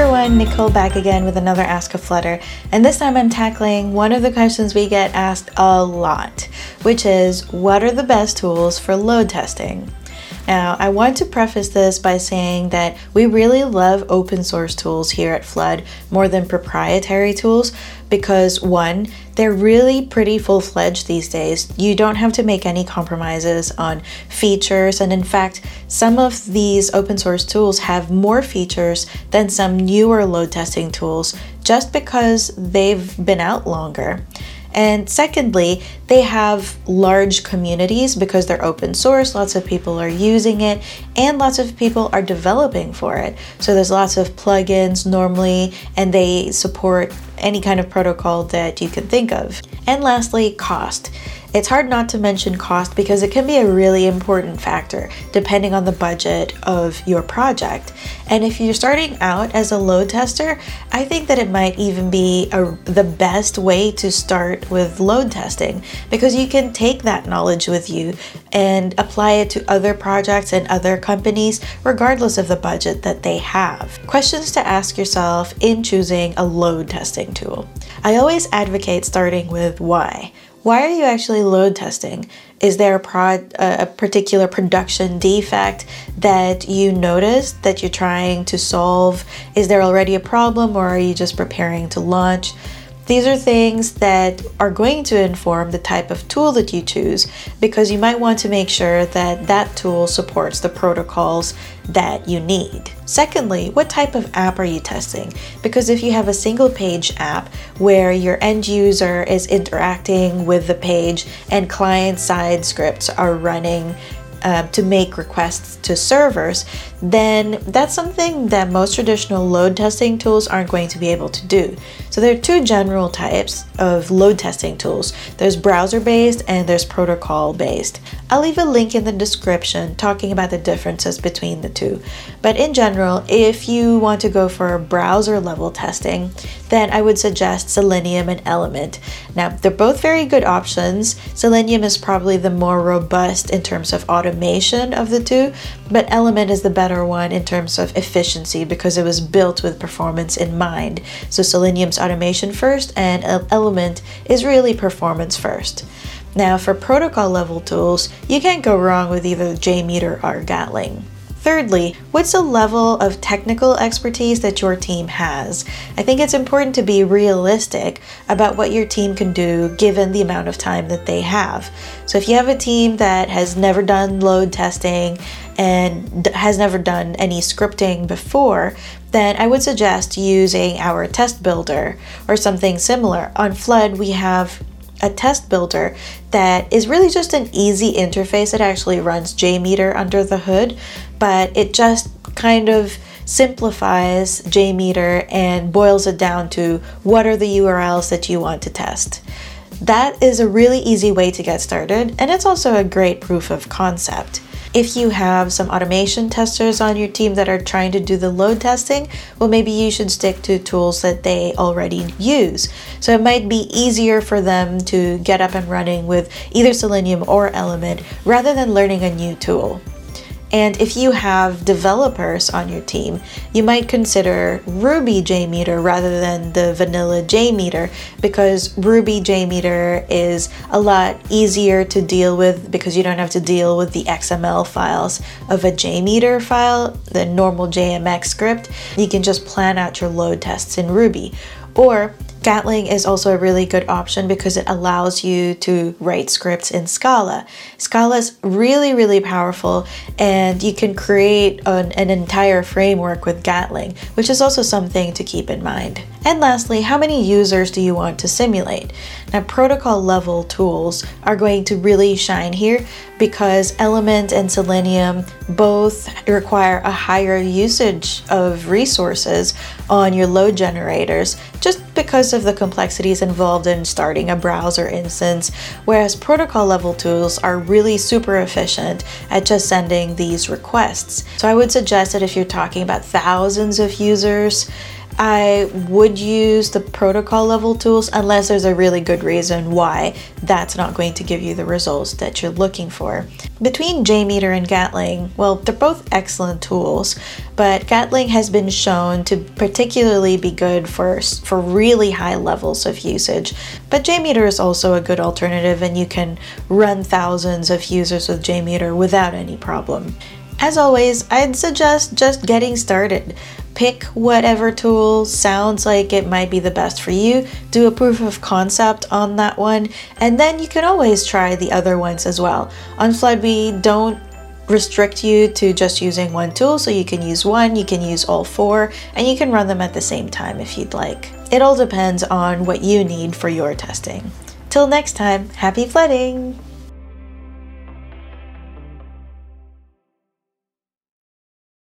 everyone, Nicole back again with another Ask a Flooder, and this time I'm tackling one of the questions we get asked a lot, which is what are the best tools for load testing? Now, I want to preface this by saying that we really love open source tools here at Flood more than proprietary tools because, one, they're really pretty full fledged these days. You don't have to make any compromises on features, and in fact, some of these open source tools have more features than some newer load testing tools just because they've been out longer. And secondly, they have large communities because they're open source, lots of people are using it, and lots of people are developing for it. So there's lots of plugins normally, and they support any kind of protocol that you can think of. And lastly, cost. It's hard not to mention cost because it can be a really important factor depending on the budget of your project. And if you're starting out as a load tester, I think that it might even be a, the best way to start with load testing because you can take that knowledge with you and apply it to other projects and other companies regardless of the budget that they have. Questions to ask yourself in choosing a load testing tool. I always advocate starting with why. Why are you actually load testing? Is there a, prod, a particular production defect that you noticed that you're trying to solve? Is there already a problem or are you just preparing to launch? These are things that are going to inform the type of tool that you choose because you might want to make sure that that tool supports the protocols that you need. Secondly, what type of app are you testing? Because if you have a single page app where your end user is interacting with the page and client side scripts are running uh, to make requests to servers, then that's something that most traditional load testing tools aren't going to be able to do. So there are two general types of load testing tools. There's browser-based and there's protocol-based. I'll leave a link in the description talking about the differences between the two. But in general, if you want to go for browser level testing, then I would suggest Selenium and Element. Now, they're both very good options. Selenium is probably the more robust in terms of automation of the two, but Element is the better one in terms of efficiency because it was built with performance in mind. So Selenium's automation first, and Element is really performance first. Now, for protocol level tools, you can't go wrong with either JMeter or Gatling. Thirdly, what's the level of technical expertise that your team has? I think it's important to be realistic about what your team can do given the amount of time that they have. So, if you have a team that has never done load testing and has never done any scripting before, then I would suggest using our test builder or something similar. On Flood, we have a test builder that is really just an easy interface. It actually runs JMeter under the hood, but it just kind of simplifies JMeter and boils it down to what are the URLs that you want to test. That is a really easy way to get started, and it's also a great proof of concept. If you have some automation testers on your team that are trying to do the load testing, well, maybe you should stick to tools that they already use. So it might be easier for them to get up and running with either Selenium or Element rather than learning a new tool. And if you have developers on your team, you might consider Ruby JMeter rather than the vanilla JMeter because Ruby JMeter is a lot easier to deal with because you don't have to deal with the XML files of a JMeter file, the normal JMX script. You can just plan out your load tests in Ruby. Or Gatling is also a really good option because it allows you to write scripts in Scala. Scala is really, really powerful, and you can create an, an, entire framework with Gatling, which is also something to keep in mind. And lastly, how many users do you want to simulate? Now, protocol level tools are going to really shine here because Element and Selenium both require a higher usage of resources on your load generators just because of the complexities involved in starting a browser instance, whereas protocol level tools are really super efficient at just sending these requests. So I would suggest that if you're talking about thousands of users, I would use the protocol level tools unless there's a really good reason why that's not going to give you the results that you're looking for. Between JMeter and Gatling, well, they're both excellent tools, but Gatling has been shown to particularly be good for, for really high levels of usage. But JMeter is also a good alternative, and you can run thousands of users with JMeter without any problem. As always, I'd suggest just getting started. Pick whatever tool sounds like it might be the best for you, do a proof of concept on that one, and then you can always try the other ones as well. On Flood, we don't restrict you to just using one tool, so you can use one, you can use all four, and you can run them at the same time if you'd like. It all depends on what you need for your testing. Till next time, happy flooding!